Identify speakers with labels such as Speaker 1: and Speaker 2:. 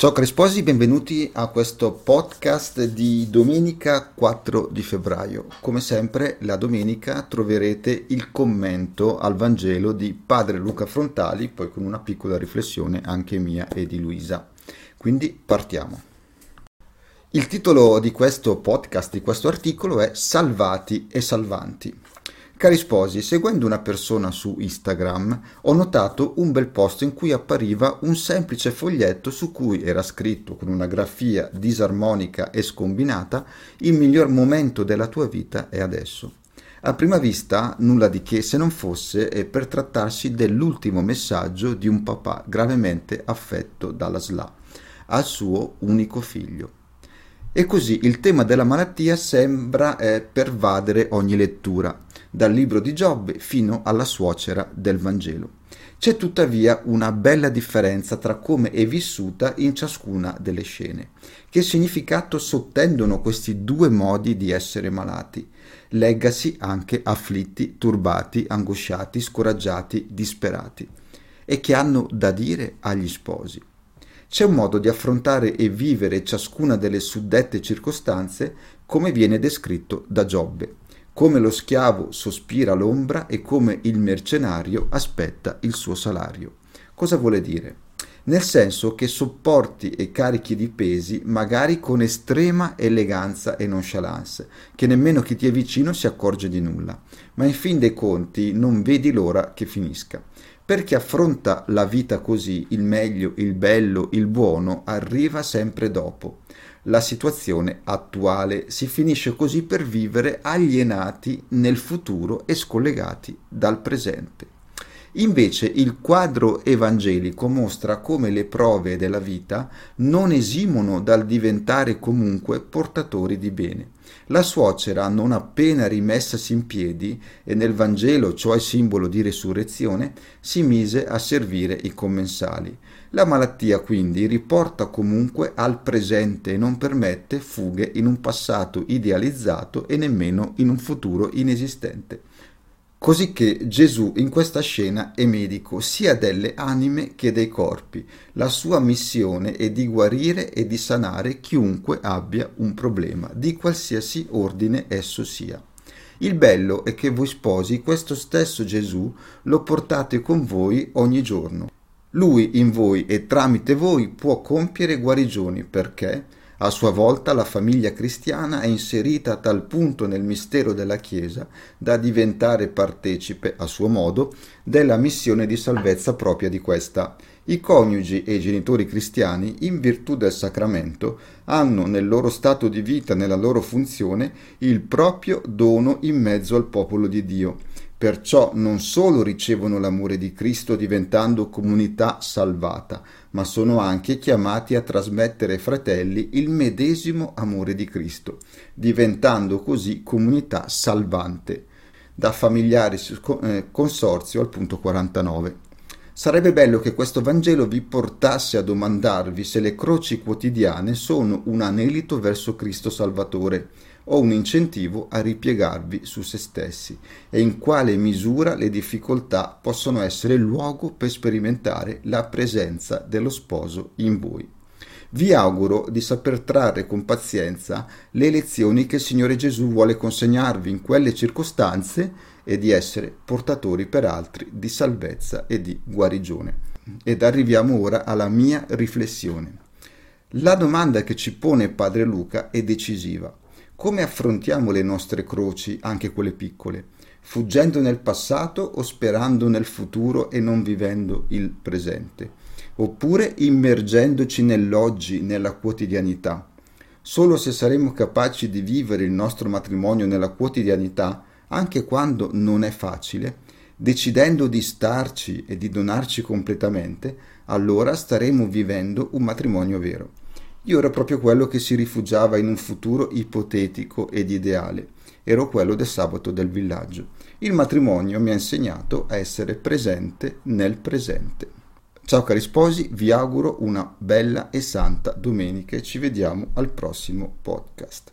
Speaker 1: Ciao cari sposi, benvenuti a questo podcast di domenica 4 di febbraio. Come sempre la domenica troverete il commento al Vangelo di Padre Luca Frontali, poi con una piccola riflessione anche mia e di Luisa. Quindi partiamo. Il titolo di questo podcast, di questo articolo è Salvati e Salvanti. Cari sposi, seguendo una persona su Instagram ho notato un bel post in cui appariva un semplice foglietto su cui era scritto con una grafia disarmonica e scombinata il miglior momento della tua vita è adesso. A prima vista nulla di che se non fosse per trattarsi dell'ultimo messaggio di un papà gravemente affetto dalla SLA al suo unico figlio. E così il tema della malattia sembra eh, pervadere ogni lettura dal libro di Giobbe fino alla suocera del Vangelo. C'è tuttavia una bella differenza tra come è vissuta in ciascuna delle scene. Che significato sottendono questi due modi di essere malati? Leggasi anche afflitti, turbati, angosciati, scoraggiati, disperati. E che hanno da dire agli sposi. C'è un modo di affrontare e vivere ciascuna delle suddette circostanze come viene descritto da Giobbe come lo schiavo sospira l'ombra e come il mercenario aspetta il suo salario. Cosa vuole dire? Nel senso che sopporti e carichi di pesi magari con estrema eleganza e nonchalance, che nemmeno chi ti è vicino si accorge di nulla, ma in fin dei conti non vedi l'ora che finisca. Perché affronta la vita così, il meglio, il bello, il buono arriva sempre dopo la situazione attuale. Si finisce così per vivere alienati nel futuro e scollegati dal presente. Invece il quadro evangelico mostra come le prove della vita non esimono dal diventare comunque portatori di bene. La suocera, non appena rimessasi in piedi, e nel Vangelo, cioè simbolo di resurrezione, si mise a servire i commensali. La malattia quindi riporta comunque al presente e non permette fughe in un passato idealizzato e nemmeno in un futuro inesistente. Cosicché Gesù in questa scena è medico sia delle anime che dei corpi. La sua missione è di guarire e di sanare chiunque abbia un problema, di qualsiasi ordine esso sia. Il bello è che voi sposi questo stesso Gesù lo portate con voi ogni giorno lui in voi e tramite voi può compiere guarigioni perché, a sua volta, la famiglia cristiana è inserita a tal punto nel mistero della Chiesa da diventare partecipe, a suo modo, della missione di salvezza propria di questa. I coniugi e i genitori cristiani, in virtù del sacramento, hanno nel loro stato di vita, nella loro funzione, il proprio dono in mezzo al popolo di Dio Perciò non solo ricevono l'amore di Cristo diventando comunità salvata, ma sono anche chiamati a trasmettere ai fratelli il medesimo amore di Cristo, diventando così comunità salvante. Da familiari eh, consorzio al punto 49. Sarebbe bello che questo Vangelo vi portasse a domandarvi se le croci quotidiane sono un anelito verso Cristo Salvatore o un incentivo a ripiegarvi su se stessi e in quale misura le difficoltà possono essere luogo per sperimentare la presenza dello sposo in voi. Vi auguro di saper trarre con pazienza le lezioni che il Signore Gesù vuole consegnarvi in quelle circostanze e di essere portatori per altri di salvezza e di guarigione. Ed arriviamo ora alla mia riflessione. La domanda che ci pone Padre Luca è decisiva. Come affrontiamo le nostre croci, anche quelle piccole? Fuggendo nel passato o sperando nel futuro e non vivendo il presente? Oppure immergendoci nell'oggi, nella quotidianità? Solo se saremo capaci di vivere il nostro matrimonio nella quotidianità, anche quando non è facile, decidendo di starci e di donarci completamente, allora staremo vivendo un matrimonio vero. Io ero proprio quello che si rifugiava in un futuro ipotetico ed ideale. Ero quello del sabato del villaggio. Il matrimonio mi ha insegnato a essere presente nel presente. Ciao cari sposi, vi auguro una bella e santa domenica e ci vediamo al prossimo podcast.